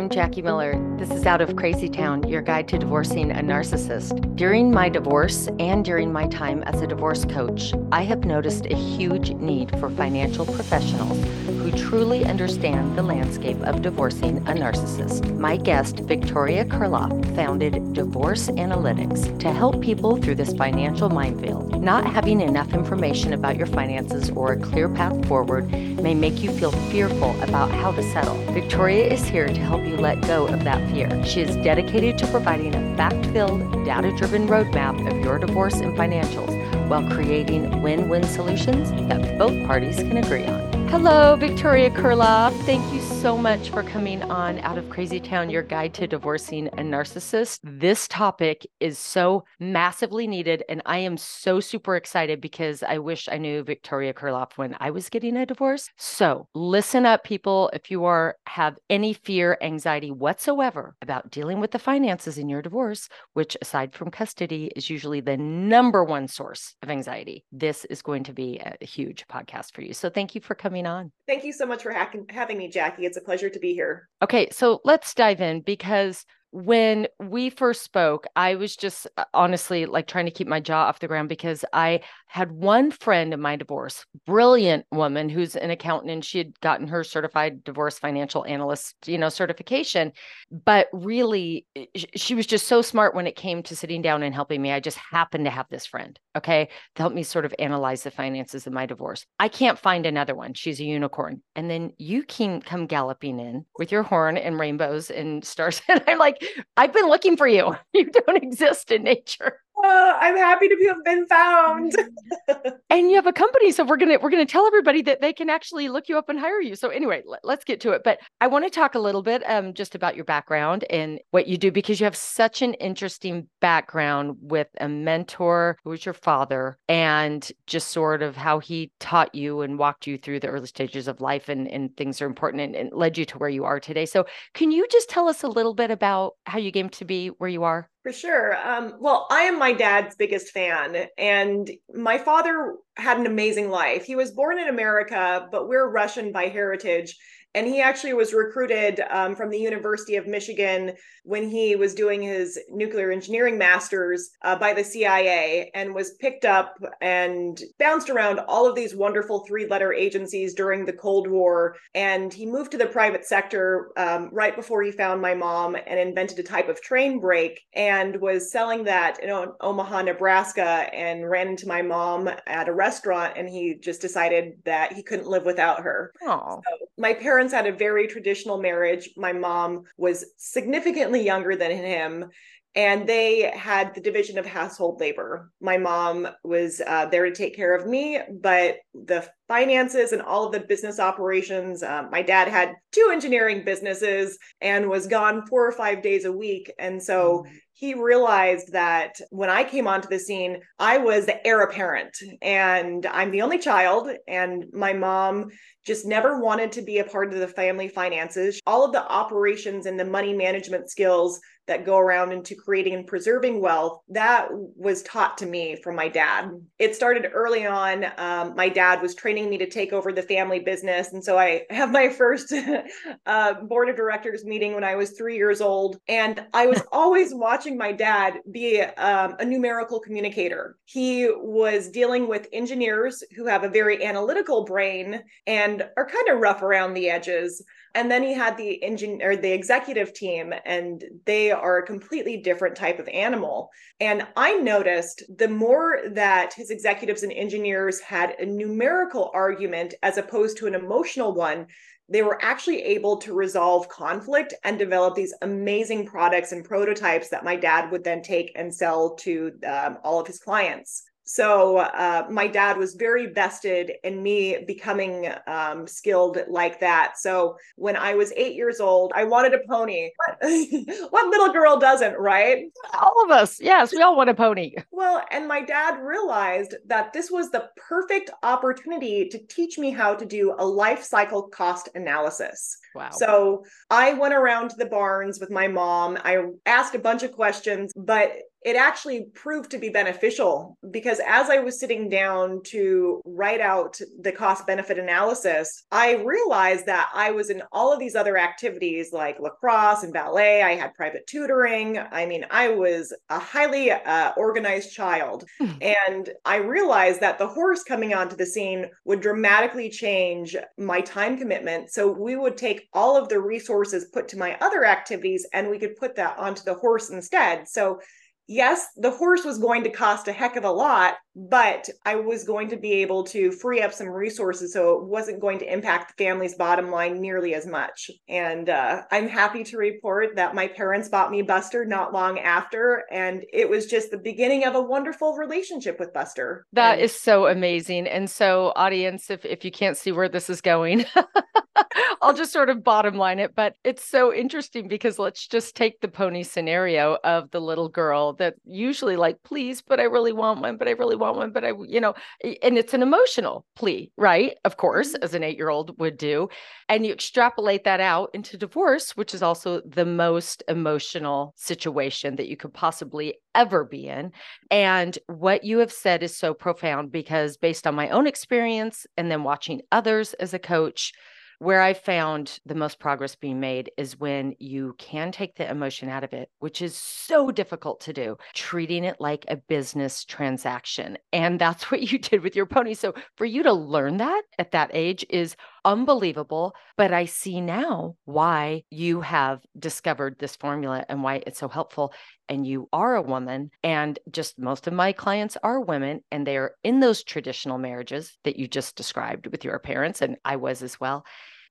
I'm Jackie Miller. This is Out of Crazy Town, your guide to divorcing a narcissist. During my divorce and during my time as a divorce coach, I have noticed a huge need for financial professionals truly understand the landscape of divorcing a narcissist. My guest, Victoria Kirilloff, founded Divorce Analytics to help people through this financial minefield. Not having enough information about your finances or a clear path forward may make you feel fearful about how to settle. Victoria is here to help you let go of that fear. She is dedicated to providing a fact filled, data driven roadmap of your divorce and financials while creating win win solutions that both parties can agree on. Hello, Victoria Kirilloff. Thank you so much for coming on Out of Crazy Town, your guide to divorcing a narcissist. This topic is so massively needed, and I am so super excited because I wish I knew Victoria Kirilloff when I was getting a divorce. So listen up, people. If you are have any fear, anxiety whatsoever about dealing with the finances in your divorce, which aside from custody is usually the number one source of anxiety, this is going to be a huge podcast for you. So thank you for coming coming on. Thank you so much for ha- having me, Jackie. It's a pleasure to be here. Okay, so let's dive in because when we first spoke, I was just uh, honestly like trying to keep my jaw off the ground because I had one friend in my divorce, brilliant woman who's an accountant and she had gotten her certified divorce financial analyst, you know, certification. But really, she was just so smart when it came to sitting down and helping me. I just happened to have this friend, okay, to help me sort of analyze the finances of my divorce. I can't find another one. She's a unicorn. And then you can come galloping in with your horn and rainbows and stars. And I'm like, I've been looking for you. You don't exist in nature. Uh, I'm happy to have been found. and you have a company, so we're gonna we're gonna tell everybody that they can actually look you up and hire you. So anyway, let, us get to it. But I want to talk a little bit um, just about your background and what you do because you have such an interesting background with a mentor who was your father, and just sort of how he taught you and walked you through the early stages of life and and things are important and, and led you to where you are today. So can you just tell us a little bit about how you came to be where you are? For sure. Um, well, I am my dad's biggest fan, and my father had an amazing life. He was born in America, but we're Russian by heritage. And he actually was recruited um, from the University of Michigan when he was doing his nuclear engineering master's uh, by the CIA and was picked up and bounced around all of these wonderful three letter agencies during the Cold War. And he moved to the private sector um, right before he found my mom and invented a type of train brake and was selling that in Omaha, Nebraska, and ran into my mom at a restaurant. And he just decided that he couldn't live without her. So my parents had a very traditional marriage. My mom was significantly younger than him and they had the division of household labor. My mom was uh, there to take care of me, but the finances and all of the business operations. Um, my dad had two engineering businesses and was gone four or five days a week. And so mm-hmm. He realized that when I came onto the scene, I was the heir apparent and I'm the only child. And my mom just never wanted to be a part of the family finances. All of the operations and the money management skills that go around into creating and preserving wealth, that was taught to me from my dad. It started early on. Um, my dad was training me to take over the family business. And so I have my first uh, board of directors meeting when I was three years old. And I was always watching my dad be um, a numerical communicator. He was dealing with engineers who have a very analytical brain and are kind of rough around the edges. And then he had the engine or the executive team, and they are a completely different type of animal. And I noticed the more that his executives and engineers had a numerical argument as opposed to an emotional one, they were actually able to resolve conflict and develop these amazing products and prototypes that my dad would then take and sell to um, all of his clients. So uh, my dad was very vested in me becoming um, skilled like that. So when I was eight years old, I wanted a pony. what little girl doesn't, right? All of us. Yes, we all want a pony. Well, and my dad realized that this was the perfect opportunity to teach me how to do a life cycle cost analysis. Wow. So I went around to the barns with my mom. I asked a bunch of questions, but it actually proved to be beneficial because as I was sitting down to write out the cost benefit analysis, I realized that I was in all of these other activities like lacrosse and ballet. I had private tutoring. I mean, I was a highly uh, organized child. Hmm. and I realized that the horse coming onto the scene would dramatically change my time commitment. So we would take all of the resources put to my other activities and we could put that onto the horse instead. So yes, the horse was going to cost a heck of a lot, but I was going to be able to free up some resources so it wasn't going to impact the family's bottom line nearly as much. And uh, I'm happy to report that my parents bought me Buster not long after, and it was just the beginning of a wonderful relationship with Buster. That and- is so amazing. And so, audience, if, if you can't see where this is going, I'll just sort of bottom line it, but it's so interesting because let's just take the pony scenario of the little girl that usually like, please, but I really want one, but I really want one, but I, you know, and it's an emotional plea, right? Of course, mm-hmm. as an eight year old would do. And you extrapolate that out into divorce, which is also the most emotional situation that you could possibly ever be in. And what you have said is so profound because based on my own experience and then watching others as a coach, where I found the most progress being made is when you can take the emotion out of it, which is so difficult to do, treating it like a business transaction. And that's what you did with your pony. So for you to learn that at that age is unbelievable. But I see now why you have discovered this formula and why it's so helpful. And you are a woman, and just most of my clients are women, and they are in those traditional marriages that you just described with your parents, and I was as well.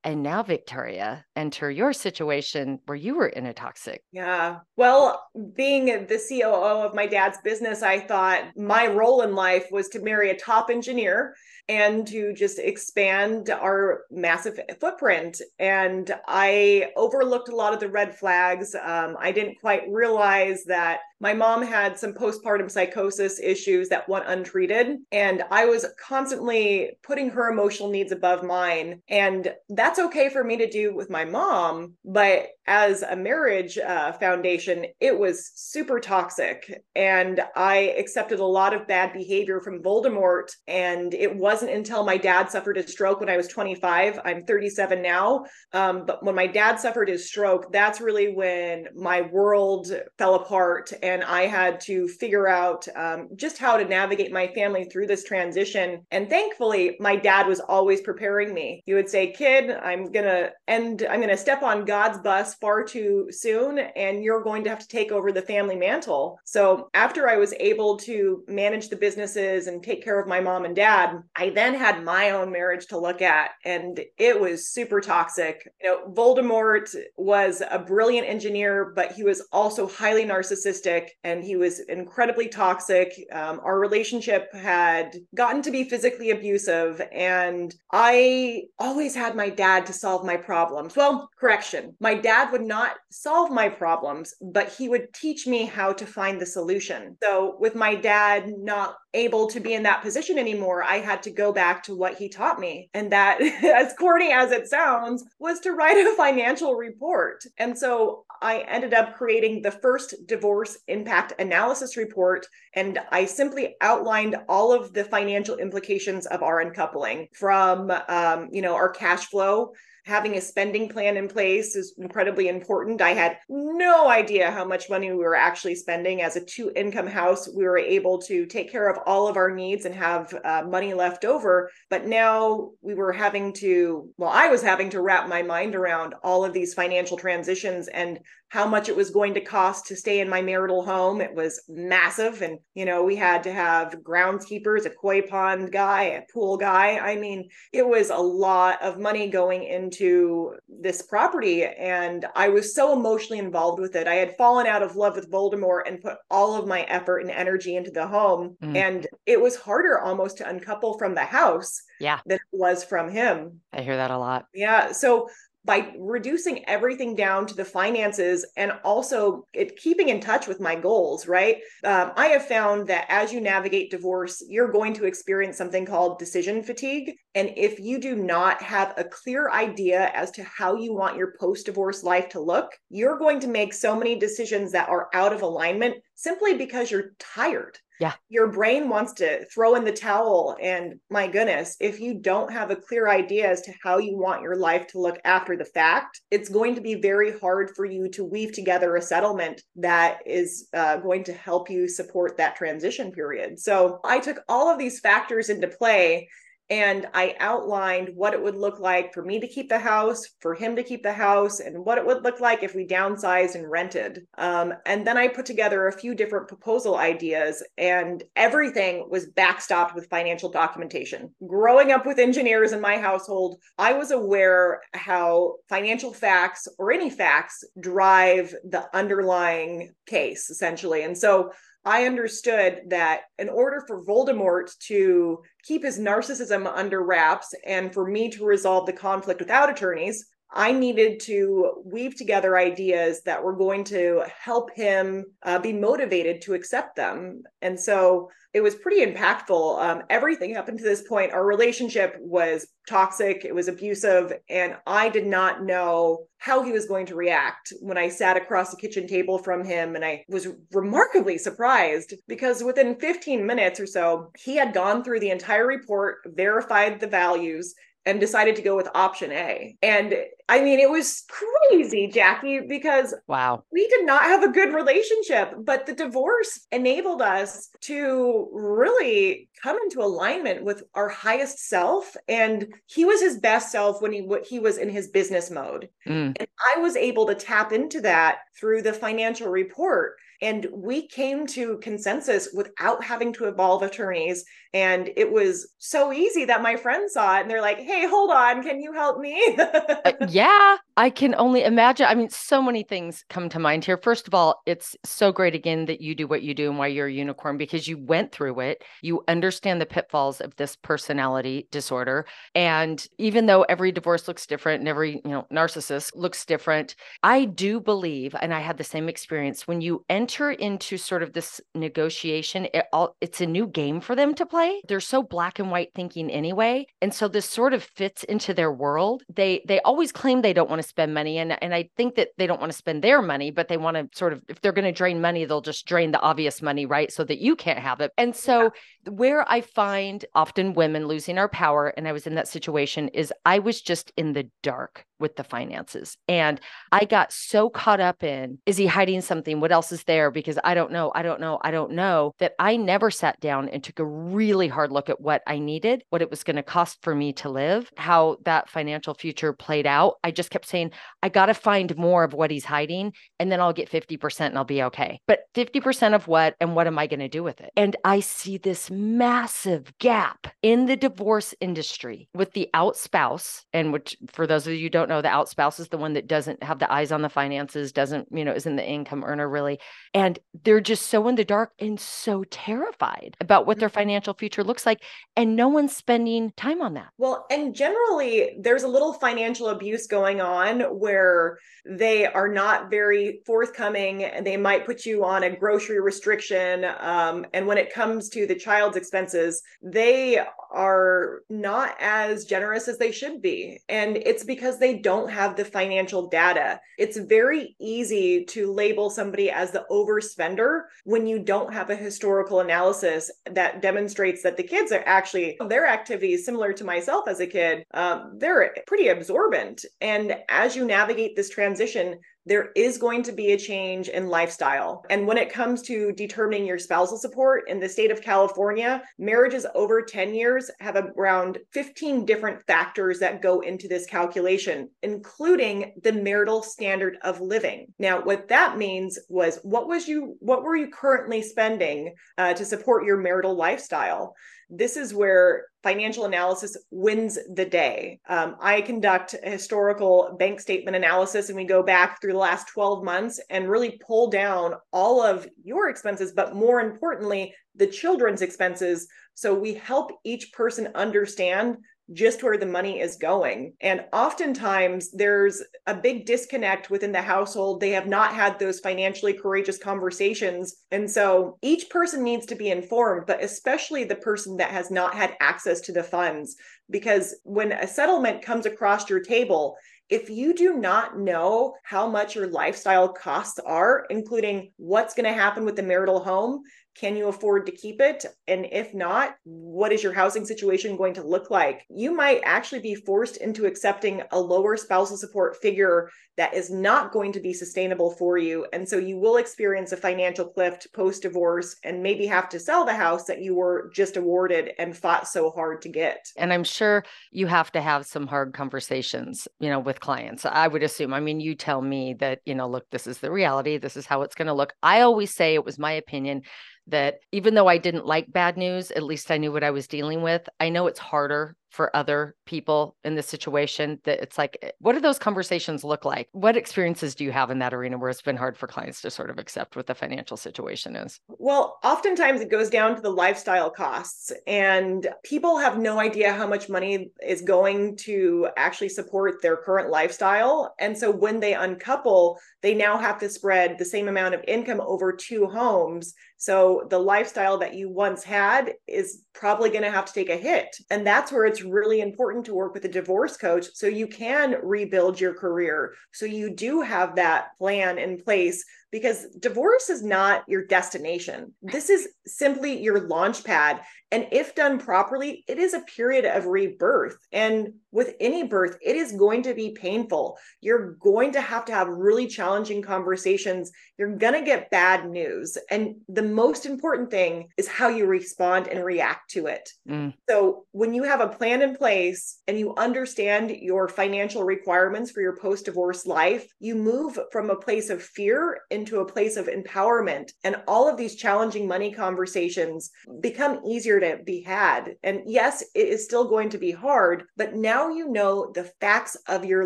And now, Victoria, enter your situation where you were in a toxic. Yeah. Well, being the COO of my dad's business, I thought my role in life was to marry a top engineer and to just expand our massive footprint. And I overlooked a lot of the red flags. Um, I didn't quite realize that my mom had some postpartum psychosis issues that went untreated. And I was constantly putting her emotional needs above mine. And that's okay for me to do with my mom. But as a marriage uh, foundation, it was super toxic. And I accepted a lot of bad behavior from Voldemort. And it wasn't until my dad suffered a stroke when I was 25. I'm 37 now. Um, but when my dad suffered his stroke, that's really when my world fell apart and I had to figure out um, just how to navigate my family through this transition. And thankfully, my dad was always preparing me. He would say, "Kid, I'm gonna end. I'm gonna step on God's bus far too soon, and you're going to have to take over the family mantle." So after I was able to manage the businesses and take care of my mom and dad, I then had my own marriage to look at, and it was super toxic. You know, Voldemort was a brilliant engineer, but he was also highly narcissistic and he was incredibly toxic. Um, our relationship had gotten to be physically abusive, and I always had my dad to solve my problems. Well, correction, my dad would not solve my problems, but he would teach me how to find the solution. So, with my dad not able to be in that position anymore, I had to go back to what he taught me. And that, as corny as it sounds, was to write a financial report. And so I ended up creating the first divorce impact analysis report. And I simply outlined all of the financial implications of our uncoupling from, um, you know, our cash flow having a spending plan in place is incredibly important. I had no idea how much money we were actually spending. As a two income house, we were able to take care of all of our needs and have uh, money left over. But now we were having to, well, I was having to wrap my mind around all of these financial transitions and how much it was going to cost to stay in my marital home. It was massive. And, you know, we had to have groundskeepers, a koi pond guy, a pool guy. I mean, it was a lot of money going into this property. And I was so emotionally involved with it. I had fallen out of love with Voldemort and put all of my effort and energy into the home. Mm. And it was harder almost to uncouple from the house yeah. than it was from him. I hear that a lot. Yeah. So by reducing everything down to the finances and also it, keeping in touch with my goals, right? Um, I have found that as you navigate divorce, you're going to experience something called decision fatigue. And if you do not have a clear idea as to how you want your post divorce life to look, you're going to make so many decisions that are out of alignment simply because you're tired. Yeah. Your brain wants to throw in the towel. And my goodness, if you don't have a clear idea as to how you want your life to look after the fact, it's going to be very hard for you to weave together a settlement that is uh, going to help you support that transition period. So I took all of these factors into play and I outlined what it would look like for me to keep the house, for him to keep the house, and what it would look like if we downsized and rented. Um, and then I put together a few different proposal ideas, and everything was backstopped with financial documentation. Growing up with engineers in my household, I was aware how financial facts or any facts drive the underlying case, essentially. And so I understood that in order for Voldemort to keep his narcissism under wraps and for me to resolve the conflict without attorneys, I needed to weave together ideas that were going to help him uh, be motivated to accept them. And so it was pretty impactful. Um, everything up until this point, our relationship was toxic, it was abusive, and I did not know how he was going to react when I sat across the kitchen table from him. And I was remarkably surprised because within 15 minutes or so, he had gone through the entire report, verified the values, and decided to go with option A. And I mean, it was crazy, Jackie, because wow, we did not have a good relationship, but the divorce enabled us to really come into alignment with our highest self. And he was his best self when he he was in his business mode, mm. and I was able to tap into that through the financial report. And we came to consensus without having to evolve attorneys. And it was so easy that my friends saw it and they're like, hey, hold on, can you help me? uh, yeah, I can only imagine. I mean, so many things come to mind here. First of all, it's so great again that you do what you do and why you're a unicorn because you went through it. You understand the pitfalls of this personality disorder. And even though every divorce looks different and every, you know, narcissist looks different, I do believe, and I had the same experience when you enter enter into sort of this negotiation, it all it's a new game for them to play. They're so black and white thinking anyway. And so this sort of fits into their world. They they always claim they don't want to spend money. And and I think that they don't want to spend their money, but they want to sort of if they're going to drain money, they'll just drain the obvious money, right? So that you can't have it. And so yeah. where I find often women losing our power, and I was in that situation, is I was just in the dark with the finances. And I got so caught up in is he hiding something? What else is there? Because I don't know, I don't know, I don't know that I never sat down and took a really hard look at what I needed, what it was going to cost for me to live, how that financial future played out. I just kept saying, I got to find more of what he's hiding and then I'll get 50% and I'll be okay. But 50% of what and what am I going to do with it? And I see this massive gap in the divorce industry with the out spouse, and which for those of you don't know, the out spouse is the one that doesn't have the eyes on the finances, doesn't, you know, isn't the income earner really. And they're just so in the dark and so terrified about what their mm-hmm. financial future looks like. And no one's spending time on that. Well, and generally, there's a little financial abuse going on where they are not very forthcoming. And they might put you on a grocery restriction. Um, and when it comes to the child's expenses, they are not as generous as they should be. And it's because they don't have the financial data. It's very easy to label somebody as the overspender when you don't have a historical analysis that demonstrates that the kids are actually, their activities, similar to myself as a kid, um, they're pretty absorbent. And as you navigate this transition, there is going to be a change in lifestyle. And when it comes to determining your spousal support in the state of California, marriages over 10 years have around 15 different factors that go into this calculation, including the marital standard of living. Now, what that means was what was you what were you currently spending uh, to support your marital lifestyle? this is where financial analysis wins the day. Um, I conduct historical bank statement analysis and we go back through the last 12 months and really pull down all of your expenses, but more importantly, the children's expenses. So we help each person understand just where the money is going. And oftentimes there's a big disconnect within the household. They have not had those financially courageous conversations. And so each person needs to be informed, but especially the person that has not had access to the funds. Because when a settlement comes across your table, if you do not know how much your lifestyle costs are, including what's going to happen with the marital home, can you afford to keep it? And if not, what is your housing situation going to look like? You might actually be forced into accepting a lower spousal support figure that is not going to be sustainable for you. And so you will experience a financial cliff post divorce and maybe have to sell the house that you were just awarded and fought so hard to get. And I'm sure you have to have some hard conversations, you know, with clients. I would assume. I mean, you tell me that, you know, look, this is the reality. This is how it's going to look. I always say it was my opinion that even though I didn't like bad news, at least I knew what I was dealing with. I know it's harder for other people in this situation that it's like eh, what do those conversations look like? What experiences do you have in that arena where it's been hard for clients to sort of accept what the financial situation is? Well oftentimes it goes down to the lifestyle costs and people have no idea how much money is going to actually support their current lifestyle and so when they uncouple they now have to spread the same amount of income over two homes. So the lifestyle that you once had is probably going to have to take a hit and that's where it's really important to work with a divorce coach so you can rebuild your career. So you do have that plan in place because divorce is not your destination. This is simply your launch pad. And if done properly, it is a period of rebirth. And with any birth, it is going to be painful. You're going to have to have really challenging conversations. You're going to get bad news. And the most important thing is how you respond and react to it. Mm. So when you have a plan in place and you understand your financial requirements for your post divorce life, you move from a place of fear into a place of empowerment. And all of these challenging money conversations become easier to be had. And yes, it is still going to be hard, but now you know the facts of your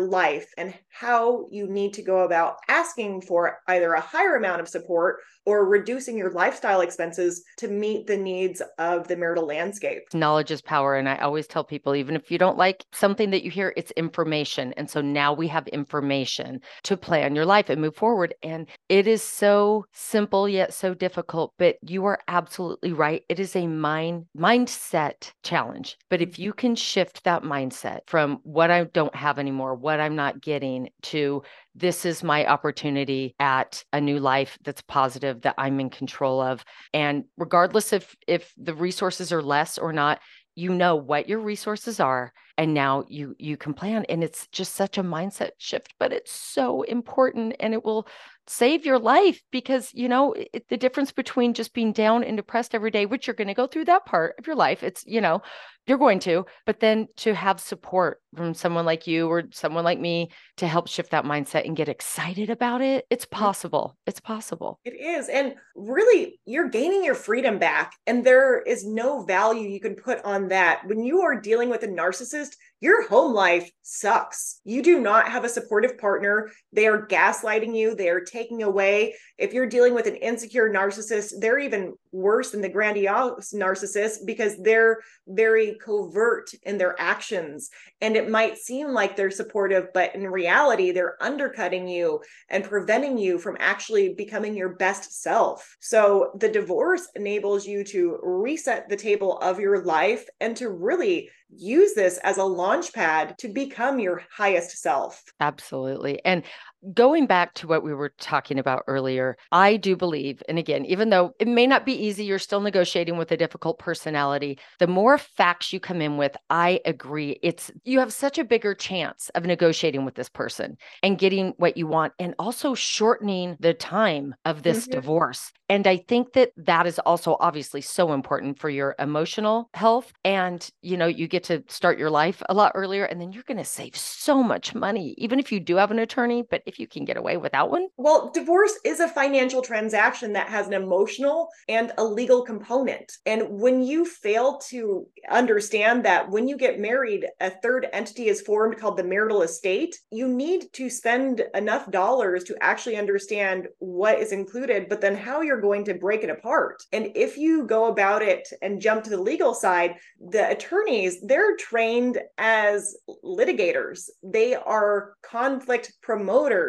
life and how you need to go about asking for either a higher amount of support or reducing your lifestyle expenses to meet the needs of the marital landscape. Knowledge is power. And I always tell people, even if you don't like something that you hear, it's information. And so now we have information to plan your life and move forward. And it is so simple yet so difficult. But you are absolutely right. It is a mind mindset challenge. But if mm-hmm. you can shift that mindset from what I don't have anymore, what I'm not getting to this is my opportunity at a new life that's positive that I'm in control of. And regardless if if the resources are less or not, you know what your resources are and now you you can plan and it's just such a mindset shift but it's so important and it will save your life because you know it, the difference between just being down and depressed every day which you're going to go through that part of your life it's you know you're going to but then to have support from someone like you or someone like me to help shift that mindset and get excited about it it's mm-hmm. possible it's possible. It is and really you're gaining your freedom back and there is no value you can put on that. When you are dealing with a narcissist your home life sucks. You do not have a supportive partner. They are gaslighting you, they are taking away. If you're dealing with an insecure narcissist, they're even worse than the grandiose narcissist because they're very covert in their actions. And it might seem like they're supportive, but in reality, they're undercutting you and preventing you from actually becoming your best self. So the divorce enables you to reset the table of your life and to really use this as a launch pad to become your highest self. Absolutely. And going back to what we were talking about earlier, I do believe, and again, even though it may not be easy, you're still negotiating with a difficult personality. The more facts you come in with, I agree. It's you have such a bigger chance of negotiating with this person and getting what you want, and also shortening the time of this mm-hmm. divorce. And I think that that is also obviously so important for your emotional health. And, you know, you get to start your life a lot earlier, and then you're going to save so much money, even if you do have an attorney. But if if you can get away without one. Well, divorce is a financial transaction that has an emotional and a legal component. And when you fail to understand that when you get married, a third entity is formed called the marital estate, you need to spend enough dollars to actually understand what is included, but then how you're going to break it apart. And if you go about it and jump to the legal side, the attorneys, they're trained as litigators. They are conflict promoters.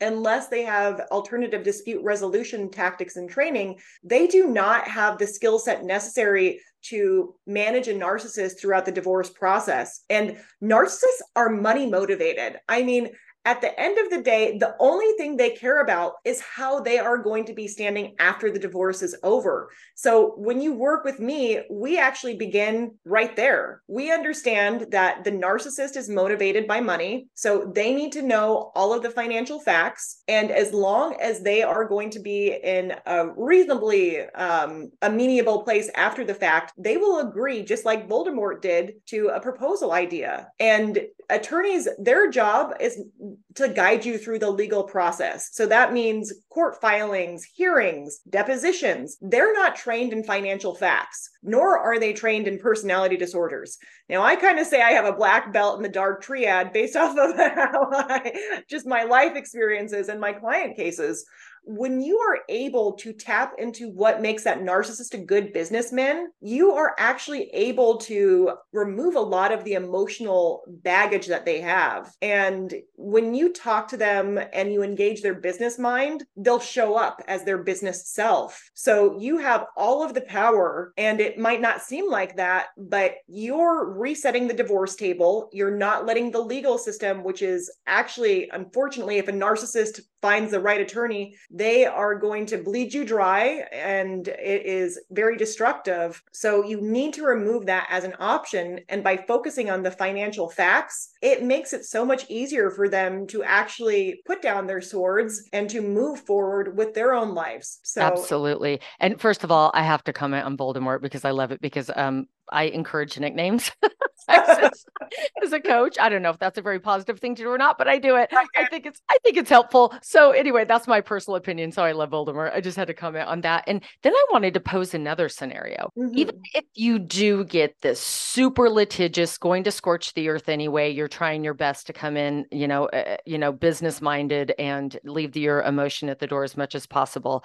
Unless they have alternative dispute resolution tactics and training, they do not have the skill set necessary to manage a narcissist throughout the divorce process. And narcissists are money motivated. I mean, at the end of the day, the only thing they care about is how they are going to be standing after the divorce is over. So when you work with me, we actually begin right there. We understand that the narcissist is motivated by money. So they need to know all of the financial facts. And as long as they are going to be in a reasonably um, amenable place after the fact, they will agree, just like Voldemort did, to a proposal idea. And attorneys, their job is to guide you through the legal process. So that means court filings, hearings, depositions. They're not trained in financial facts, nor are they trained in personality disorders. Now, I kind of say I have a black belt in the dark triad based off of how I, just my life experiences and my client cases when you are able to tap into what makes that narcissist a good businessman, you are actually able to remove a lot of the emotional baggage that they have. And when you talk to them and you engage their business mind, they'll show up as their business self. So you have all of the power, and it might not seem like that, but you're resetting the divorce table. You're not letting the legal system, which is actually, unfortunately, if a narcissist finds the right attorney, they are going to bleed you dry and it is very destructive. So you need to remove that as an option. And by focusing on the financial facts, it makes it so much easier for them to actually put down their swords and to move forward with their own lives. So absolutely. And first of all, I have to comment on Voldemort because I love it because um I encourage nicknames as, as, a coach. I don't know if that's a very positive thing to do or not, but I do it. I think it's I think it's helpful. So anyway, that's my personal opinion. So I love Voldemort. I just had to comment on that. And then I wanted to pose another scenario. Mm-hmm. Even if you do get this super litigious, going to scorch the earth anyway, you're trying your best to come in, you know, uh, you know, business minded and leave the, your emotion at the door as much as possible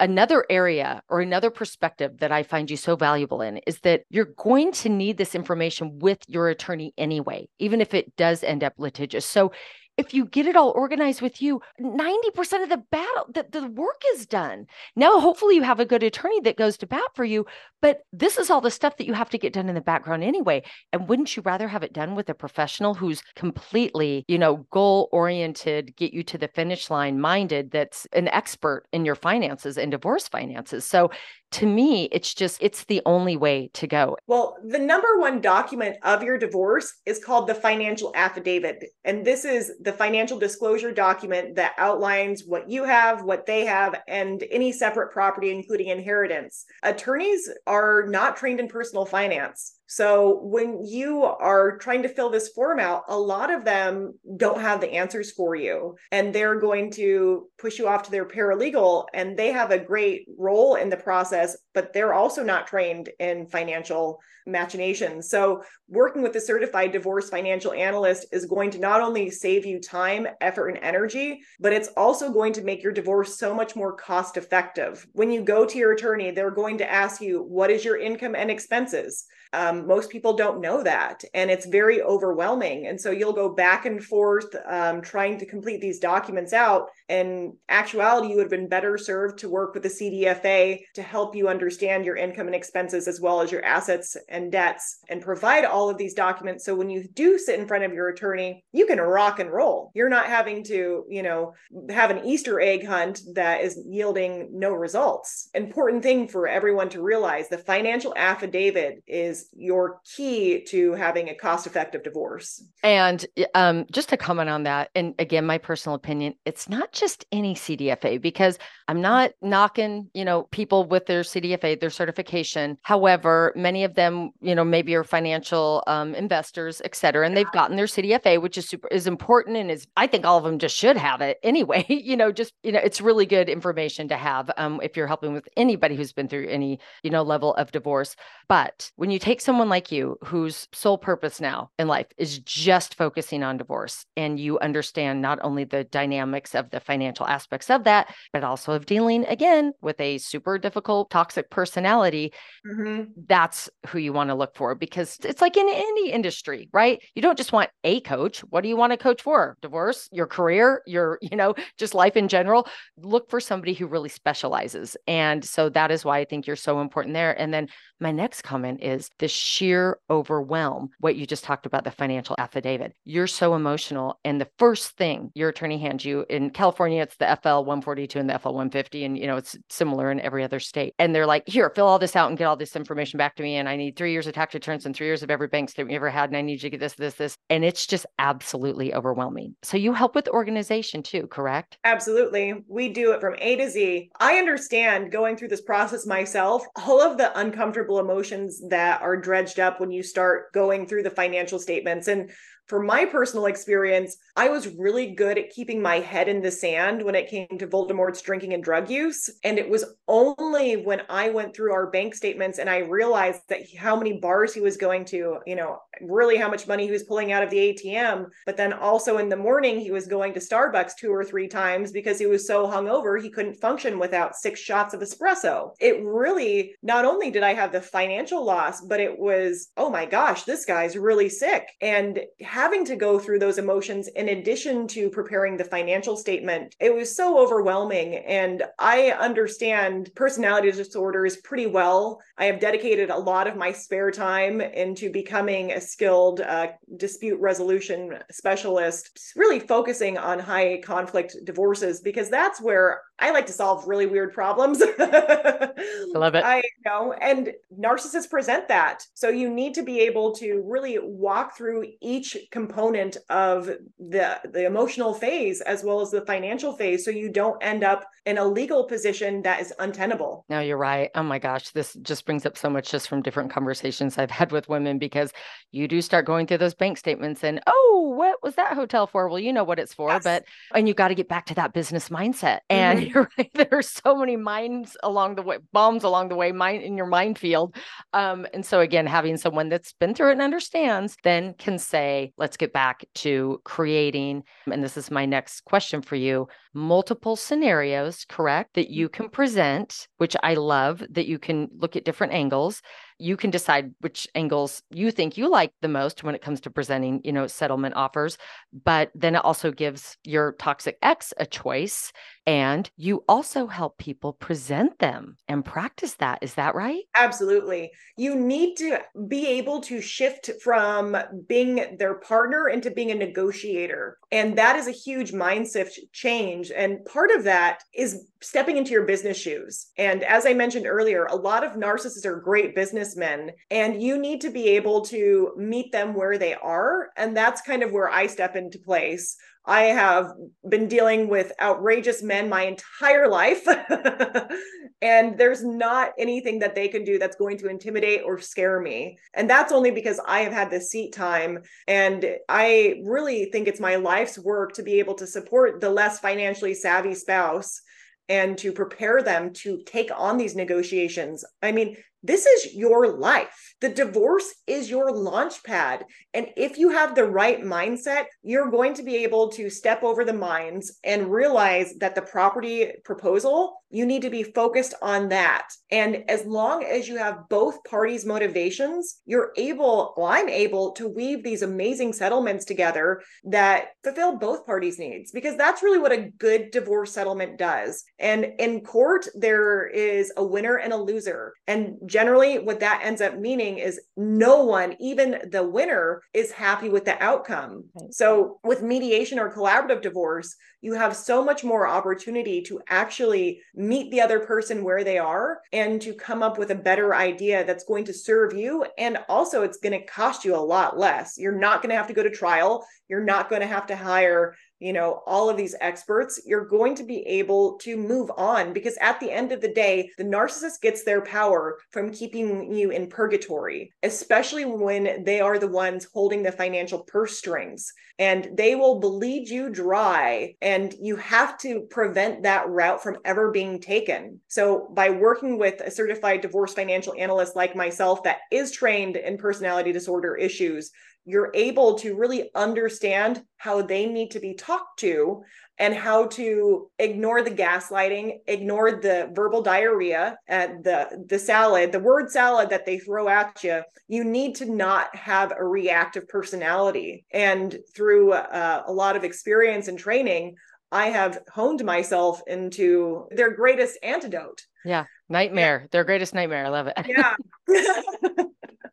another area or another perspective that I find you so valuable in is that you're going to need this information with your attorney anyway, even if it does end up litigious. So if you get it all organized with you, 90% of the battle, the, the work is done. Now, hopefully, you have a good attorney that goes to bat for you, but this is all the stuff that you have to get done in the background anyway. And wouldn't you rather have it done with a professional who's completely, you know, goal oriented, get you to the finish line minded, that's an expert in your finances and divorce finances? So to me, it's just, it's the only way to go. Well, the number one document of your divorce is called the financial affidavit. And this is the financial disclosure document that outlines what you have, what they have, and any separate property, including inheritance. Attorneys are not trained in personal finance. So when you are trying to fill this form out, a lot of them don't have the answers for you. And they're going to push you off to their paralegal, and they have a great role in the process, but they're also not trained in financial machinations. So working with a certified divorce financial analyst is going to not only save you time, effort, and energy, but it's also going to make your divorce so much more cost effective. When you go to your attorney, they're going to ask you, what is your income and expenses? Um, most people don't know that, and it's very overwhelming. And so you'll go back and forth um, trying to complete these documents out. In actuality, you would have been better served to work with the CDFA to help you understand your income and expenses as well as your assets and debts and provide all of these documents. So when you do sit in front of your attorney, you can rock and roll. You're not having to, you know, have an Easter egg hunt that is yielding no results. Important thing for everyone to realize the financial affidavit is your your key to having a cost effective divorce. And um, just to comment on that, and again, my personal opinion, it's not just any CDFA because I'm not knocking, you know, people with their CDFA, their certification. However, many of them, you know, maybe are financial um, investors, et cetera, and they've gotten their CDFA, which is super is important and is I think all of them just should have it anyway. you know, just you know, it's really good information to have um, if you're helping with anybody who's been through any you know level of divorce. But when you take someone like you, whose sole purpose now in life is just focusing on divorce, and you understand not only the dynamics of the financial aspects of that, but also of dealing again with a super difficult, toxic personality, mm-hmm. that's who you want to look for because it's like in any industry, right? You don't just want a coach. What do you want to coach for? Divorce, your career, your, you know, just life in general. Look for somebody who really specializes. And so that is why I think you're so important there. And then my next comment is the sheer overwhelm, what you just talked about, the financial affidavit. You're so emotional. And the first thing your attorney hands you in California, it's the FL 142 and the FL 150. And, you know, it's similar in every other state. And they're like, here, fill all this out and get all this information back to me. And I need three years of tax returns and three years of every bank statement you ever had. And I need you to get this, this, this. And it's just absolutely overwhelming. So you help with organization too, correct? Absolutely. We do it from A to Z. I understand going through this process myself, all of the uncomfortable emotions that are dredged up when you start going through the financial statements. And for my personal experience, I was really good at keeping my head in the sand when it came to Voldemort's drinking and drug use. And it was only when I went through our bank statements and I realized that how many bars he was going to, you know, really how much money he was pulling out of the ATM. But then also in the morning, he was going to Starbucks two or three times because he was so hungover, he couldn't function without six shots of espresso. It really, not only did I have the financial loss, but it was, oh my gosh, this guy's really sick. And having to go through those emotions in addition to preparing the financial statement, it was so overwhelming. And I understand personality disorders pretty well. I have dedicated a lot of my spare time into becoming a skilled uh, dispute resolution specialist, really focusing on high conflict divorces because that's where I like to solve really weird problems. I love it. I know. And narcissists present that. So you need to be able to really walk through each component of the the emotional phase as well as the financial phase so you don't end up in a legal position that is untenable. No, you're right. Oh my gosh, this just brings up so much just from different conversations I've had with women because you do start going through those bank statements and oh, what was that hotel for? Well, you know what it's for, yes. but and you got to get back to that business mindset. And mm-hmm. You're right, there's so many mines along the way, bombs along the way, mine in your minefield. Um, and so again, having someone that's been through it and understands then can say, let's get back to creating, and this is my next question for you, multiple scenarios, correct, that you can present, which I love that you can look at different angles you can decide which angles you think you like the most when it comes to presenting you know settlement offers but then it also gives your toxic ex a choice and you also help people present them and practice that. Is that right? Absolutely. You need to be able to shift from being their partner into being a negotiator and that is a huge mindset change and part of that is stepping into your business shoes and as i mentioned earlier a lot of narcissists are great businessmen and you need to be able to meet them where they are and that's kind of where i step into place I have been dealing with outrageous men my entire life. and there's not anything that they can do that's going to intimidate or scare me. And that's only because I have had the seat time. And I really think it's my life's work to be able to support the less financially savvy spouse and to prepare them to take on these negotiations. I mean, this is your life. The divorce is your launch pad. And if you have the right mindset, you're going to be able to step over the mines and realize that the property proposal, you need to be focused on that. And as long as you have both parties' motivations, you're able, well, I'm able to weave these amazing settlements together that fulfill both parties' needs because that's really what a good divorce settlement does. And in court, there is a winner and a loser. And generally, what that ends up meaning is no one, even the winner, is happy with the outcome. Right. So, with mediation or collaborative divorce, you have so much more opportunity to actually meet the other person where they are and to come up with a better idea that's going to serve you. And also, it's going to cost you a lot less. You're not going to have to go to trial. You're not going to have to hire you know all of these experts you're going to be able to move on because at the end of the day the narcissist gets their power from keeping you in purgatory especially when they are the ones holding the financial purse strings. And they will bleed you dry and you have to prevent that route from ever being taken. So by working with a certified divorce financial analyst like myself that is trained in personality disorder issues you're able to really understand how they need to be talked to and how to ignore the gaslighting, ignore the verbal diarrhea, and the the salad, the word salad that they throw at you. You need to not have a reactive personality. And through uh, a lot of experience and training, I have honed myself into their greatest antidote. Yeah, nightmare. Yeah. Their greatest nightmare. I love it. Yeah.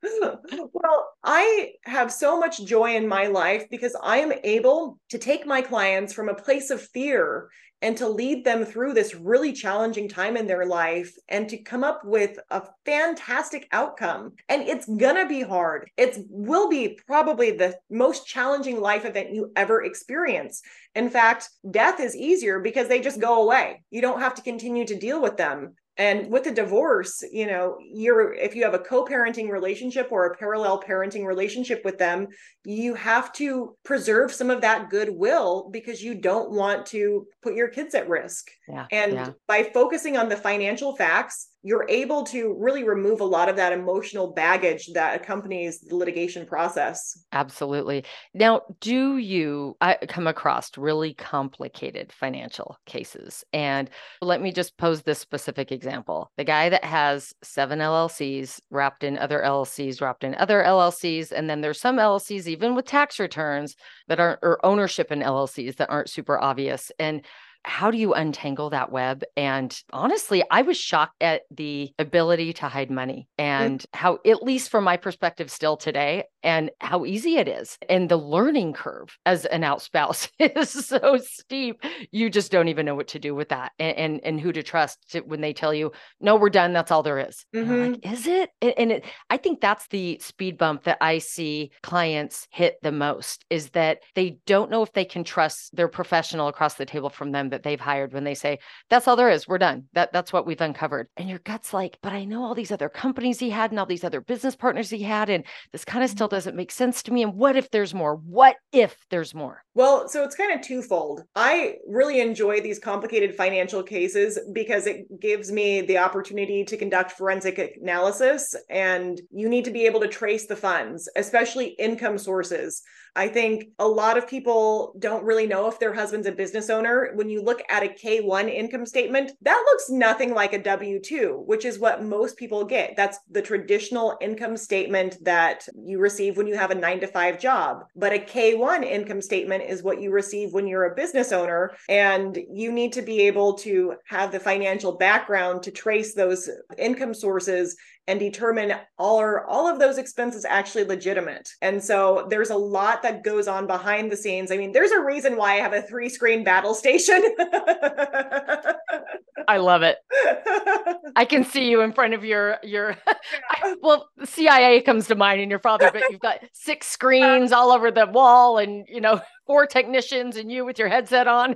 well, I have so much joy in my life because I am able to take my clients from a place of fear and to lead them through this really challenging time in their life and to come up with a fantastic outcome. And it's gonna be hard. It will be probably the most challenging life event you ever experience. In fact, death is easier because they just go away. You don't have to continue to deal with them and with a divorce you know you're if you have a co-parenting relationship or a parallel parenting relationship with them you have to preserve some of that goodwill because you don't want to put your kids at risk yeah, and yeah. by focusing on the financial facts you're able to really remove a lot of that emotional baggage that accompanies the litigation process. Absolutely. Now, do you I come across really complicated financial cases? And let me just pose this specific example. The guy that has seven LLCs wrapped in other LLCs, wrapped in other LLCs, and then there's some LLCs even with tax returns that aren't or ownership in LLCs that aren't super obvious. And how do you untangle that web? And honestly, I was shocked at the ability to hide money mm. and mm-hmm. how, at least from my perspective, still today, and how easy it is. And the learning curve as an out spouse is so steep. You just don't even know what to do with that and, and, and who to trust when they tell you, no, we're done. That's all there is. Mm-hmm. Like, is it? And it, I think that's the speed bump that I see clients hit the most is that they don't know if they can trust their professional across the table from them that they've hired when they say, that's all there is. We're done. That that's what we've uncovered. And your gut's like, but I know all these other companies he had and all these other business partners he had. And this kind of still mm-hmm. doesn't make sense to me. And what if there's more? What if there's more? Well, so it's kind of twofold. I really enjoy these complicated financial cases because it gives me the opportunity to conduct forensic analysis. And you need to be able to trace the funds, especially income sources. I think a lot of people don't really know if their husband's a business owner. When you look at a K 1 income statement, that looks nothing like a W 2, which is what most people get. That's the traditional income statement that you receive when you have a nine to five job. But a K 1 income statement is what you receive when you're a business owner. And you need to be able to have the financial background to trace those income sources and determine all are all of those expenses actually legitimate. And so there's a lot that goes on behind the scenes. I mean, there's a reason why I have a three screen battle station. I love it. I can see you in front of your your I, well, CIA comes to mind and your father, but you've got six screens all over the wall and you know, four technicians and you with your headset on.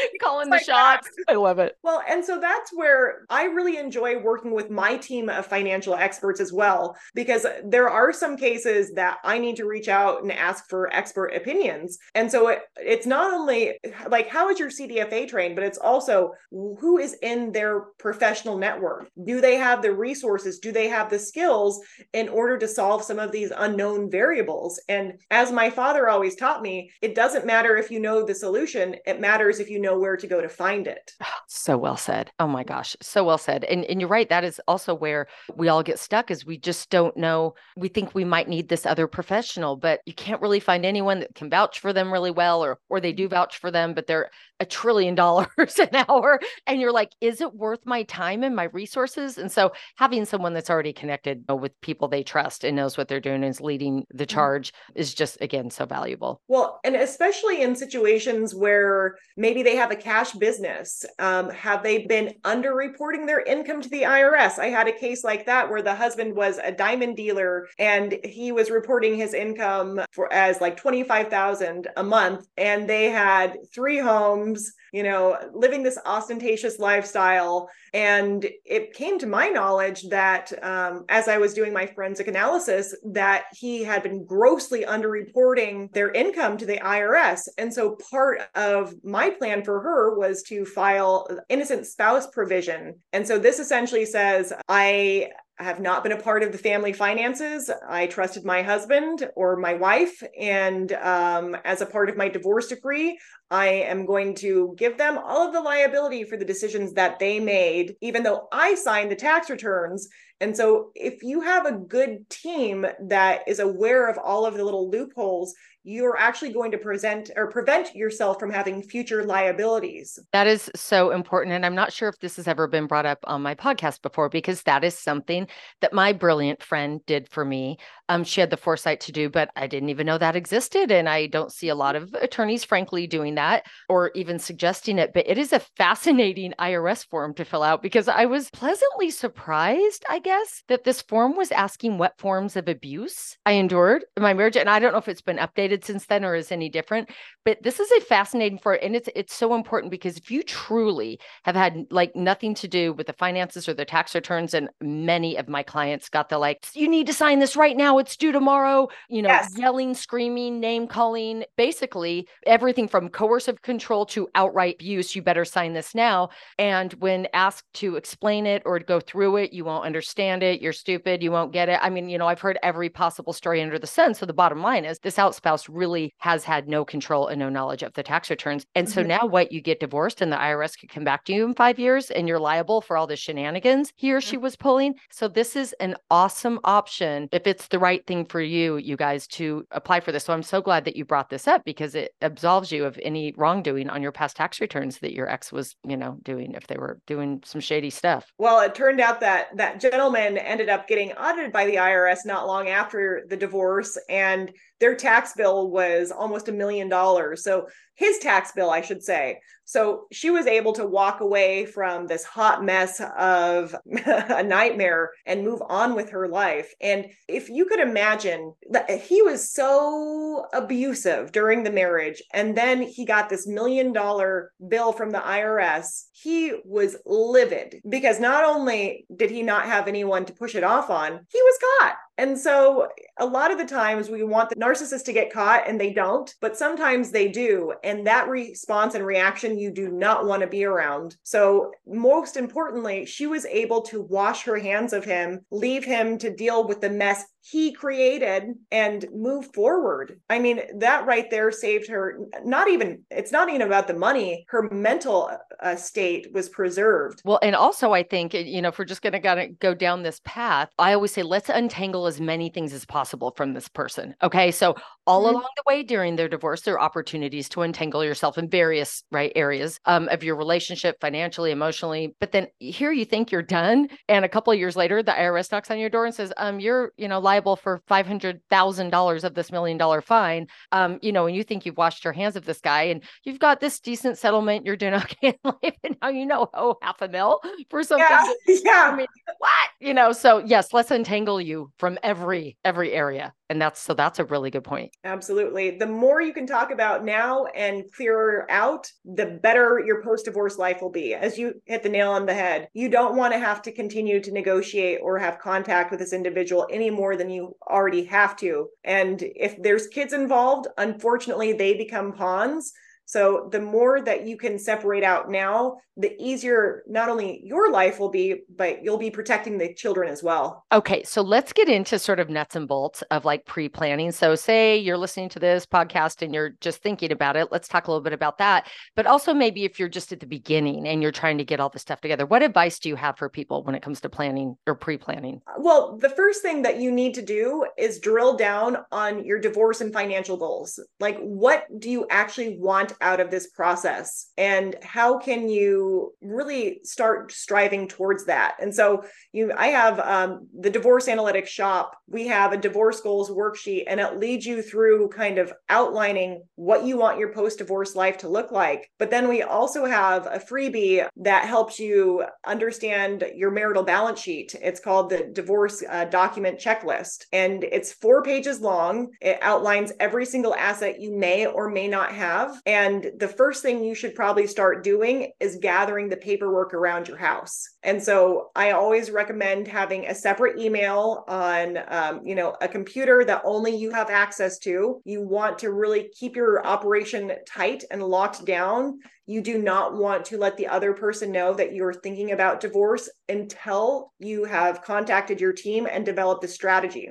calling the shots. I love it. Well, and so that's where I really enjoy working with my team of financial experts as well, because there are some cases that I need to reach out and ask for expert opinions. And so it, it's not only like, how is your CDFA trained, but it's also who is in their professional network? Do they have the resources? Do they have the skills in order to solve some of these unknown variables? And as my father always taught me, it doesn't matter if you know the solution, it matters if you know where to go to find it. So well said. Oh my gosh, so well said. And and you're right. That is also where we all get stuck is we just don't know. We think we might need this other professional, but you can't really find anyone that can vouch for them really well, or or they do vouch for them, but they're a trillion dollars an hour. And you're like, is it worth my time and my resources? And so having someone that's already connected with people they trust and knows what they're doing and is leading the mm-hmm. charge is just again so valuable. Well, and especially in situations where maybe they have a cash business, um, have they been underreporting their income to the IRS? I had a case like that where the husband was a diamond dealer and he was reporting his income for as like 25,000 a month and they had three homes, you know, living this ostentatious lifestyle and it came to my knowledge that um, as I was doing my forensic analysis, that he had been grossly underreporting their income to the IRS. And so part of my plan for her was to file innocent spouse provision. And so this essentially says I have not been a part of the family finances. I trusted my husband or my wife. And um, as a part of my divorce decree, I am going to give them all of the liability for the decisions that they made, even though I signed the tax returns. And so, if you have a good team that is aware of all of the little loopholes, you're actually going to present or prevent yourself from having future liabilities. That is so important. And I'm not sure if this has ever been brought up on my podcast before, because that is something that my brilliant friend did for me. Um, she had the foresight to do, but I didn't even know that existed. And I don't see a lot of attorneys, frankly, doing that or even suggesting it. But it is a fascinating IRS form to fill out because I was pleasantly surprised, I guess, that this form was asking what forms of abuse I endured in my marriage. And I don't know if it's been updated since then or is any different. But this is a fascinating for and it's it's so important because if you truly have had like nothing to do with the finances or the tax returns, and many of my clients got the like, you need to sign this right now, it's due tomorrow, you know, yes. yelling, screaming, name calling, basically everything from coercive control to outright abuse, you better sign this now. And when asked to explain it or go through it, you won't understand it, you're stupid, you won't get it. I mean, you know, I've heard every possible story under the sun. So the bottom line is this out spouse really has had no control and no knowledge of the tax returns. And so mm-hmm. now what you get divorced and the IRS could come back to you in five years and you're liable for all the shenanigans he or she mm-hmm. was pulling. So this is an awesome option if it's the right thing for you, you guys, to apply for this. So I'm so glad that you brought this up because it absolves you of any wrongdoing on your past tax returns that your ex was, you know, doing if they were doing some shady stuff. Well, it turned out that that gentleman ended up getting audited by the IRS not long after the divorce and their tax bill was almost a million dollars. So his tax bill, I should say. So she was able to walk away from this hot mess of a nightmare and move on with her life. And if you could imagine that he was so abusive during the marriage, and then he got this million dollar bill from the IRS, he was livid because not only did he not have anyone to push it off on, he was caught. And so a lot of the times we want the narcissist to get caught and they don't, but sometimes they do. And that response and reaction you do not want to be around. So, most importantly, she was able to wash her hands of him, leave him to deal with the mess he created and move forward. I mean, that right there saved her. Not even, it's not even about the money. Her mental uh, state was preserved. Well, and also, I think, you know, if we're just going to go down this path, I always say, let's untangle as many things as possible from this person. Okay. So, all mm-hmm. along the way during their divorce, there are opportunities to untangle yourself in various right areas um, of your relationship, financially, emotionally. But then here you think you're done. And a couple of years later, the IRS knocks on your door and says, um, you're, you know, liable for $500,000 of this million dollar fine, um, you know, and you think you've washed your hands of this guy and you've got this decent settlement, you're doing okay in life. And now you know, oh, half a mil for something. Yeah. yeah. I mean, what? You know, so yes, let's untangle you from every, every area and that's so that's a really good point. Absolutely. The more you can talk about now and clear out the better your post divorce life will be. As you hit the nail on the head you don't want to have to continue to negotiate or have contact with this individual any more than you already have to. And if there's kids involved unfortunately they become pawns So the more that you can separate out now, the easier not only your life will be, but you'll be protecting the children as well. Okay, so let's get into sort of nuts and bolts of like pre planning. So, say you're listening to this podcast and you're just thinking about it. Let's talk a little bit about that. But also, maybe if you're just at the beginning and you're trying to get all the stuff together, what advice do you have for people when it comes to planning or pre planning? Uh, well, the first thing that you need to do is drill down on your divorce and financial goals. Like, what do you actually want out of this process? And how can you really start striving towards that? And so, you, I have um, the divorce analytics shop. We have a divorce goals worksheet, and it leads you through kind of outlining what you want your post divorce life to look like. But then we also have a freebie that helps you understand your marital balance sheet. It's called the divorce uh, document checklist, and it's four pages long. It outlines every single asset you may or may not have. And the first thing you should probably start doing is gathering the paperwork around your house. And so I always recommend having a separate email on, um, you know, a computer that only you have access to. You want to really keep your operation tight and locked down. You do not want to let the other person know that you're thinking about divorce until you have contacted your team and developed a strategy.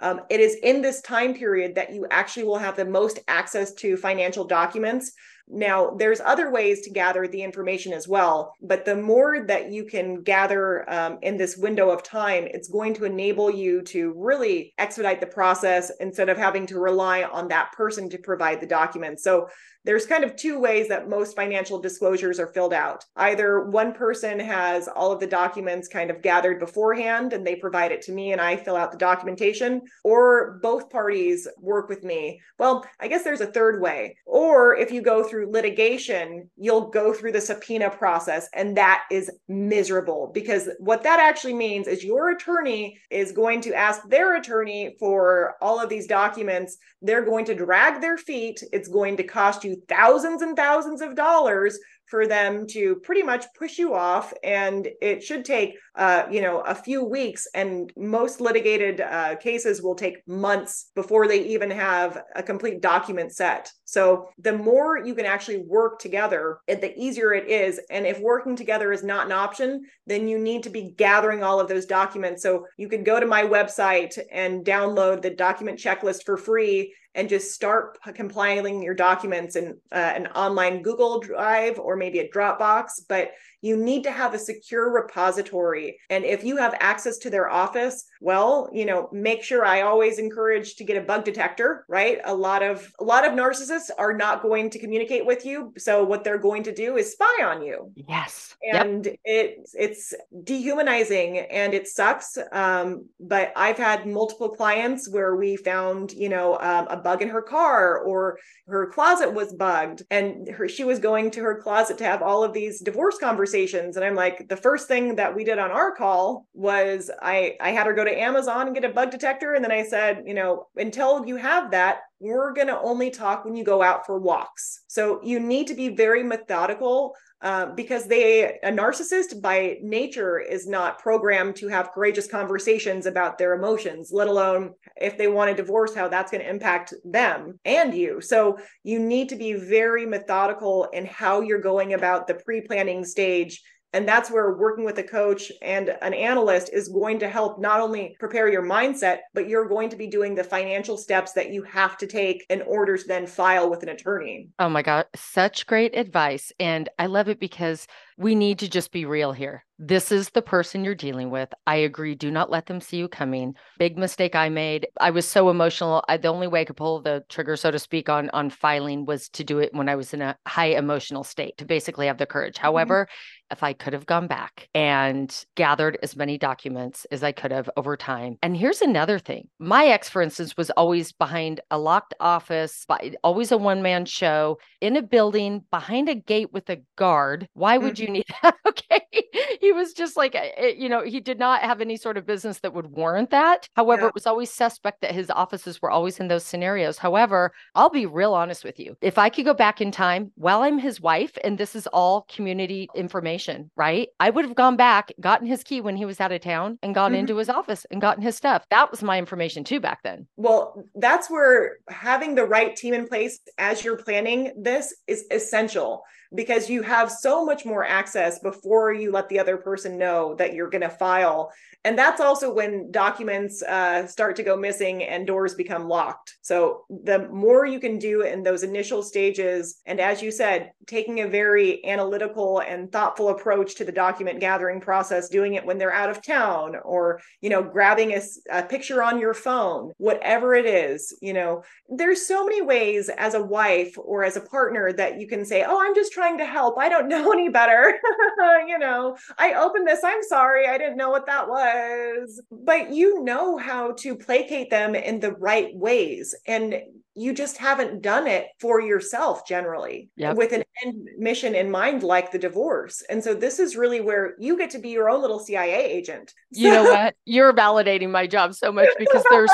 Um, it is in this time period that you actually will have the most access to financial documents. Now, there's other ways to gather the information as well, but the more that you can gather um, in this window of time, it's going to enable you to really expedite the process instead of having to rely on that person to provide the documents. So, there's kind of two ways that most financial disclosures are filled out. Either one person has all of the documents kind of gathered beforehand and they provide it to me and I fill out the documentation, or both parties work with me. Well, I guess there's a third way. Or if you go through litigation, you'll go through the subpoena process, and that is miserable because what that actually means is your attorney is going to ask their attorney for all of these documents. They're going to drag their feet. It's going to cost you thousands and thousands of dollars for them to pretty much push you off. And it should take uh, you know a few weeks. And most litigated uh, cases will take months before they even have a complete document set. So the more you can actually work together the easier it is. And if working together is not an option then you need to be gathering all of those documents. So you can go to my website and download the document checklist for free and just start compiling your documents in uh, an online Google Drive or maybe a Dropbox. But you need to have a secure repository. And if you have access to their office, well, you know, make sure I always encourage to get a bug detector, right? A lot of a lot of narcissists are not going to communicate with you. So what they're going to do is spy on you. Yes. And yep. it it's dehumanizing and it sucks. Um, but I've had multiple clients where we found, you know, um, a bug in her car or her closet was bugged and her she was going to her closet to have all of these divorce conversations conversations and i'm like the first thing that we did on our call was i i had her go to amazon and get a bug detector and then i said you know until you have that we're going to only talk when you go out for walks. So you need to be very methodical uh, because they a narcissist by nature is not programmed to have courageous conversations about their emotions let alone if they want a divorce how that's going to impact them and you. So you need to be very methodical in how you're going about the pre-planning stage and that's where working with a coach and an analyst is going to help not only prepare your mindset, but you're going to be doing the financial steps that you have to take in order to then file with an attorney. Oh my God, such great advice. And I love it because we need to just be real here. This is the person you're dealing with. I agree. Do not let them see you coming. Big mistake I made. I was so emotional. I, the only way I could pull the trigger, so to speak, on on filing was to do it when I was in a high emotional state to basically have the courage. Mm-hmm. However, if I could have gone back and gathered as many documents as I could have over time. And here's another thing. My ex, for instance, was always behind a locked office, always a one man show in a building behind a gate with a guard. Why would mm-hmm. you? You need that? okay. He was just like, eh, eh, you know, he did not have any sort of business that would warrant that. However, yeah. it was always suspect that his offices were always in those scenarios. However, I'll be real honest with you. If I could go back in time while I'm his wife, and this is all community information, right? I would have gone back, gotten his key when he was out of town, and gone mm-hmm. into his office and gotten his stuff. That was my information too back then. Well, that's where having the right team in place as you're planning this is essential because you have so much more access before you let the other person know that you're going to file. And that's also when documents uh, start to go missing and doors become locked. So the more you can do in those initial stages and as you said taking a very analytical and thoughtful approach to the document gathering process doing it when they're out of town or you know grabbing a, a picture on your phone whatever it is you know. There's so many ways as a wife or as a partner that you can say oh i'm just trying to help. I don't know any better you know. I opened this i'm sorry i didn't know what that was. But you know how to placate them in the right ways and you just haven't done it for yourself generally yep. with an end mission in mind like the divorce. And so this is really where you get to be your own little cia agent. You know what? You're validating my job so much because there's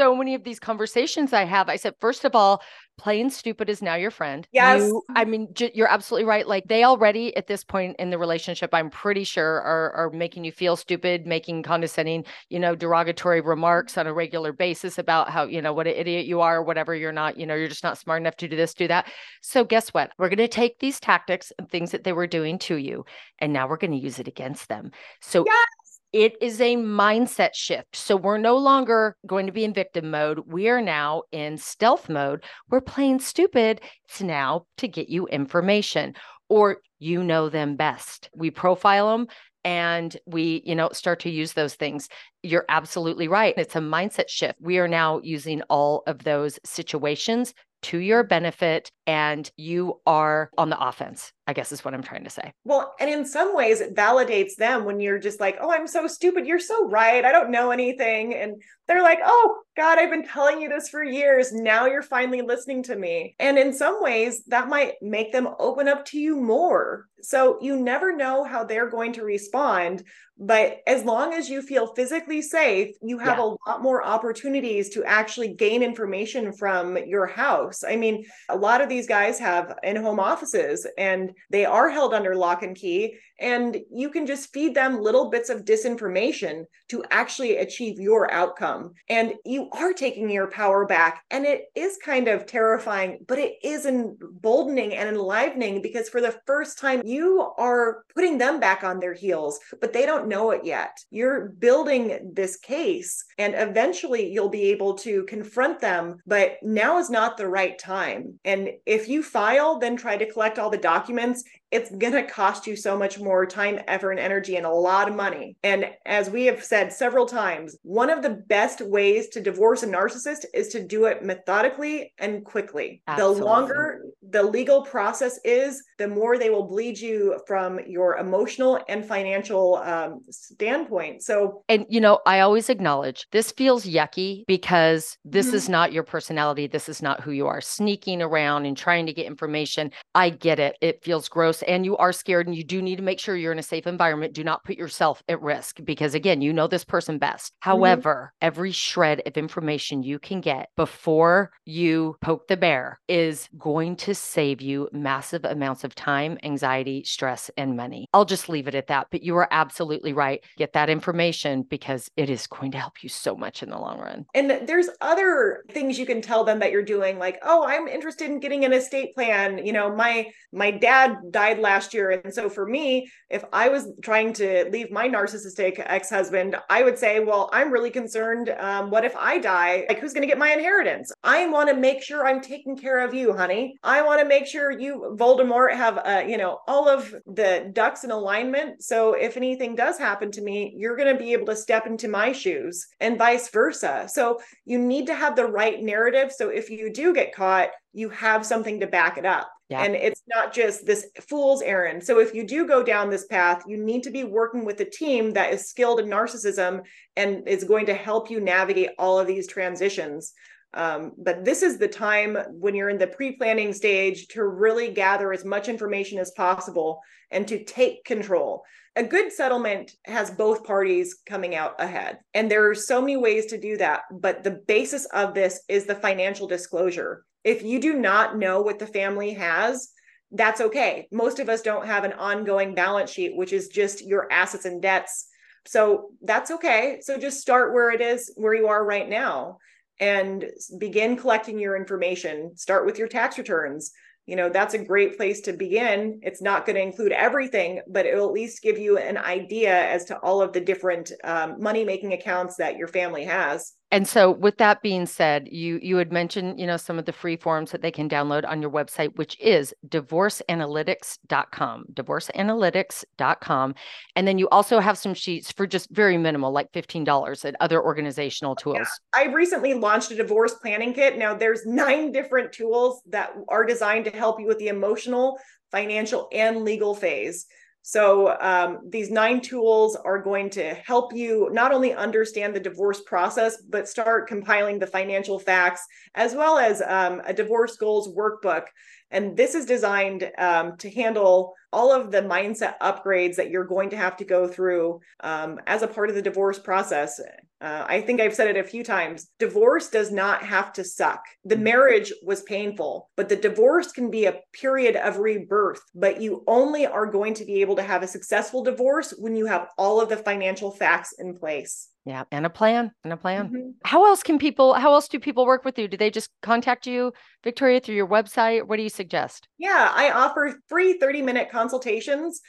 so many of these conversations I have. I said, first of all, playing stupid is now your friend. Yes. You, I mean, j- you're absolutely right. Like they already at this point in the relationship, I'm pretty sure are, are making you feel stupid, making condescending, you know, derogatory remarks on a regular basis about how, you know, what an idiot you are, or whatever you're not, you know, you're just not smart enough to do this, do that. So guess what? We're going to take these tactics and things that they were doing to you, and now we're going to use it against them. So yes it is a mindset shift. So we're no longer going to be in victim mode. We are now in stealth mode. We're playing stupid. It's now to get you information or you know them best. We profile them and we you know start to use those things you're absolutely right it's a mindset shift we are now using all of those situations to your benefit and you are on the offense, I guess is what I'm trying to say. Well, and in some ways, it validates them when you're just like, oh, I'm so stupid. You're so right. I don't know anything. And they're like, oh, God, I've been telling you this for years. Now you're finally listening to me. And in some ways, that might make them open up to you more. So you never know how they're going to respond. But as long as you feel physically safe, you have yeah. a lot more opportunities to actually gain information from your house. I mean, a lot of these guys have in home offices and they are held under lock and key. And you can just feed them little bits of disinformation to actually achieve your outcome. And you are taking your power back. And it is kind of terrifying, but it is emboldening and enlivening because for the first time, you are putting them back on their heels, but they don't know it yet. You're building this case, and eventually you'll be able to confront them. But now is not the right time. And if you file, then try to collect all the documents it's going to cost you so much more time, effort, and energy and a lot of money. And as we have said several times, one of the best ways to divorce a narcissist is to do it methodically and quickly. Absolutely. The longer the legal process is, the more they will bleed you from your emotional and financial um, standpoint. So, and you know, I always acknowledge this feels yucky because this mm-hmm. is not your personality. This is not who you are. Sneaking around and trying to get information. I get it. It feels gross and you are scared and you do need to make sure you're in a safe environment, do not put yourself at risk because, again, you know this person best. Mm-hmm. However, every shred of information you can get before you poke the bear is going to save you massive amounts of time, anxiety, stress, and money. I'll just leave it at that. But you are absolutely right. Get that information because it is going to help you so much in the long run. And there's other things you can tell them that you're doing, like, oh, I'm interested in getting an estate plan. You know, my my dad died last year. And so for me, if I was trying to leave my narcissistic ex husband, I would say, well, I'm really concerned. Um, what if I die? Like, who's going to get my inheritance? I want to make sure I'm taking care of you, honey. I want to make sure you, Voldemort, have, uh, you know, all of the ducks in alignment. So if anything does happen to me, you're going to be able to step into my shoes and vice versa. So you need to have the right narrative. So if you do get caught, you have something to back it up. Yeah. And it's not just this fool's errand. So if you do go down this path, you need to be working with a team that is skilled in narcissism and is going to help you navigate all of these transitions. Um, but this is the time when you're in the pre planning stage to really gather as much information as possible and to take control. A good settlement has both parties coming out ahead. And there are so many ways to do that. But the basis of this is the financial disclosure. If you do not know what the family has, that's okay. Most of us don't have an ongoing balance sheet, which is just your assets and debts. So that's okay. So just start where it is, where you are right now, and begin collecting your information. Start with your tax returns. You know that's a great place to begin. It's not going to include everything but it'll at least give you an idea as to all of the different um, money making accounts that your family has and so with that being said, you you had mentioned, you know, some of the free forms that they can download on your website, which is divorceanalytics.com, divorceanalytics.com. And then you also have some sheets for just very minimal, like $15 at other organizational tools. Yeah. I recently launched a divorce planning kit. Now there's nine different tools that are designed to help you with the emotional, financial, and legal phase. So um, these nine tools are going to help you not only understand the divorce process, but start compiling the financial facts, as well as um, a divorce goals workbook. And this is designed um, to handle all of the mindset upgrades that you're going to have to go through um, as a part of the divorce process. Uh, I think I've said it a few times. Divorce does not have to suck. The mm. marriage was painful, but the divorce can be a period of rebirth. But you only are going to be able to have a successful divorce when you have all of the financial facts in place. Yeah, and a plan, and a plan. Mm-hmm. How else can people? How else do people work with you? Do they just contact you, Victoria, through your website? What do you suggest? Yeah, I offer free 30 minute consultations.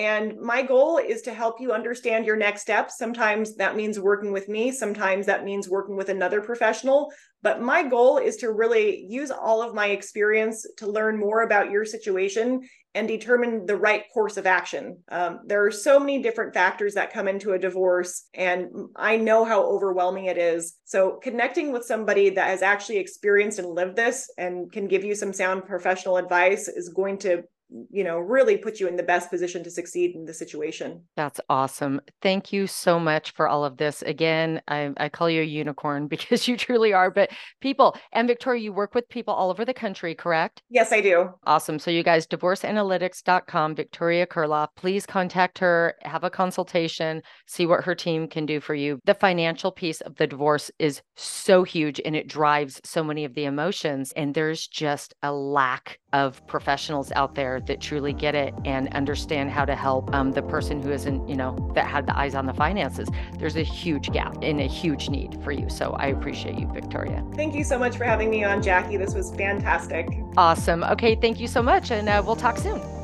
And my goal is to help you understand your next steps. Sometimes that means working with me, sometimes that means working with another professional. But my goal is to really use all of my experience to learn more about your situation and determine the right course of action. Um, there are so many different factors that come into a divorce, and I know how overwhelming it is. So, connecting with somebody that has actually experienced and lived this and can give you some sound professional advice is going to you know really put you in the best position to succeed in the situation. That's awesome. Thank you so much for all of this. Again i, I call you a unicorn because you truly are but people and victoria you work with people all over the country correct? Yes i do. Awesome. So you guys divorceanalytics.com victoria Kirilloff please contact her have a consultation see what her team can do for you. The financial piece of the divorce is so huge and it drives so many of the emotions and there's just a lack of professionals out there that truly get it and understand how to help um, the person who isn't, you know, that had the eyes on the finances. There's a huge gap and a huge need for you. So I appreciate you, Victoria. Thank you so much for having me on, Jackie. This was fantastic. Awesome. Okay. Thank you so much. And uh, we'll talk soon.